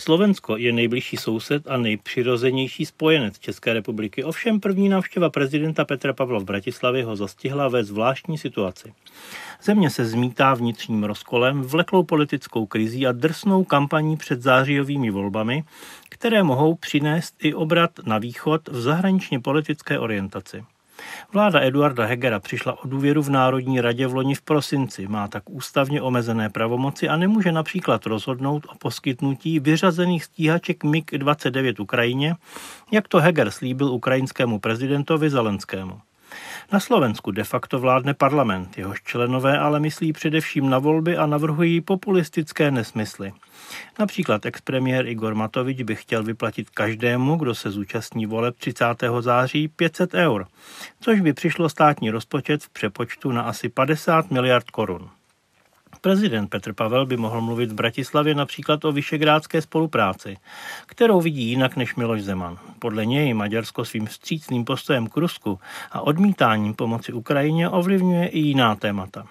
Slovensko je nejbližší soused a nejpřirozenější spojenec České republiky. Ovšem první návštěva prezidenta Petra Pavla v Bratislavě ho zastihla ve zvláštní situaci. Země se zmítá vnitřním rozkolem, vleklou politickou krizí a drsnou kampaní před zářijovými volbami, které mohou přinést i obrat na východ v zahraničně politické orientaci. Vláda Eduarda Hegera přišla o důvěru v Národní radě v loni v prosinci, má tak ústavně omezené pravomoci a nemůže například rozhodnout o poskytnutí vyřazených stíhaček MiG-29 Ukrajině, jak to Heger slíbil ukrajinskému prezidentovi Zelenskému. Na Slovensku de facto vládne parlament, jehož členové ale myslí především na volby a navrhují populistické nesmysly. Například expremiér Igor Matovič by chtěl vyplatit každému, kdo se zúčastní voleb 30. září 500 eur, což by přišlo státní rozpočet v přepočtu na asi 50 miliard korun. Prezident Petr Pavel by mohl mluvit v Bratislavě například o vyšegrádské spolupráci, kterou vidí jinak než Miloš Zeman. Podle něj Maďarsko svým vstřícným postojem k Rusku a odmítáním pomoci Ukrajině ovlivňuje i jiná témata.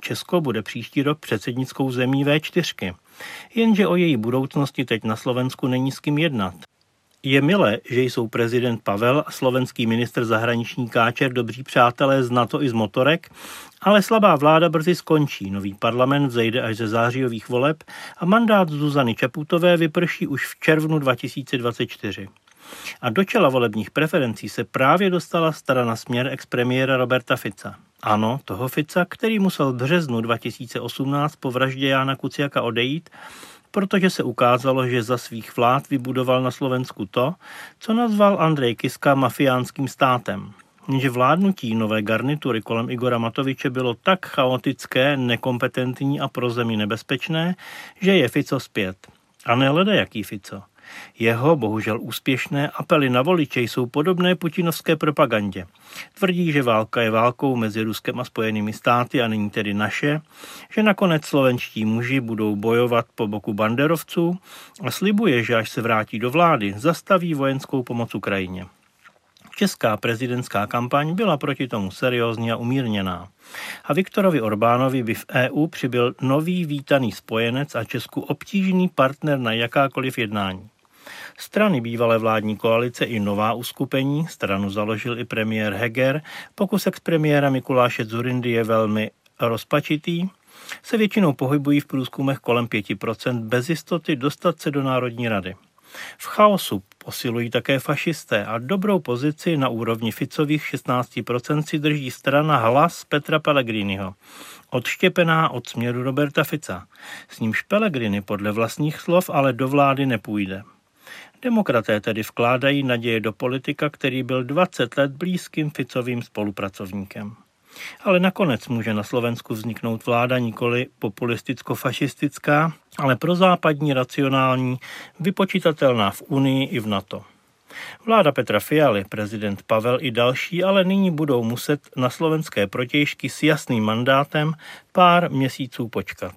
Česko bude příští rok předsednickou zemí V4, jenže o její budoucnosti teď na Slovensku není s kým jednat. Je milé, že jsou prezident Pavel a slovenský ministr zahraniční Káčer dobří přátelé z NATO i z motorek, ale slabá vláda brzy skončí. Nový parlament vzejde až ze zářijových voleb a mandát Zuzany Čaputové vyprší už v červnu 2024. A do čela volebních preferencí se právě dostala strana směr expremiéra Roberta Fica. Ano, toho Fica, který musel v březnu 2018 po vraždě Jána Kuciaka odejít protože se ukázalo, že za svých vlád vybudoval na Slovensku to, co nazval Andrej Kiska mafiánským státem. Že vládnutí nové garnitury kolem Igora Matoviče bylo tak chaotické, nekompetentní a pro zemi nebezpečné, že je Fico zpět. A ne leda jaký Fico. Jeho, bohužel úspěšné, apely na voliče jsou podobné putinovské propagandě. Tvrdí, že válka je válkou mezi Ruskem a Spojenými státy a není tedy naše, že nakonec slovenští muži budou bojovat po boku banderovců a slibuje, že až se vrátí do vlády, zastaví vojenskou pomoc Ukrajině. Česká prezidentská kampaň byla proti tomu seriózní a umírněná. A Viktorovi Orbánovi by v EU přibyl nový vítaný spojenec a Česku obtížný partner na jakákoliv jednání. Strany bývalé vládní koalice i nová uskupení, stranu založil i premiér Heger, pokus ex-premiéra Mikuláše Zurindy je velmi rozpačitý, se většinou pohybují v průzkumech kolem 5% bez jistoty dostat se do Národní rady. V chaosu posilují také fašisté a dobrou pozici na úrovni Ficových 16% si drží strana hlas Petra Pellegriniho, odštěpená od směru Roberta Fica. S nímž Pellegrini podle vlastních slov ale do vlády nepůjde. Demokraté tedy vkládají naděje do politika, který byl 20 let blízkým Ficovým spolupracovníkem. Ale nakonec může na Slovensku vzniknout vláda nikoli populisticko-fašistická, ale prozápadní, racionální, vypočitatelná v Unii i v NATO. Vláda Petra Fialy, prezident Pavel i další ale nyní budou muset na slovenské protějšky s jasným mandátem pár měsíců počkat.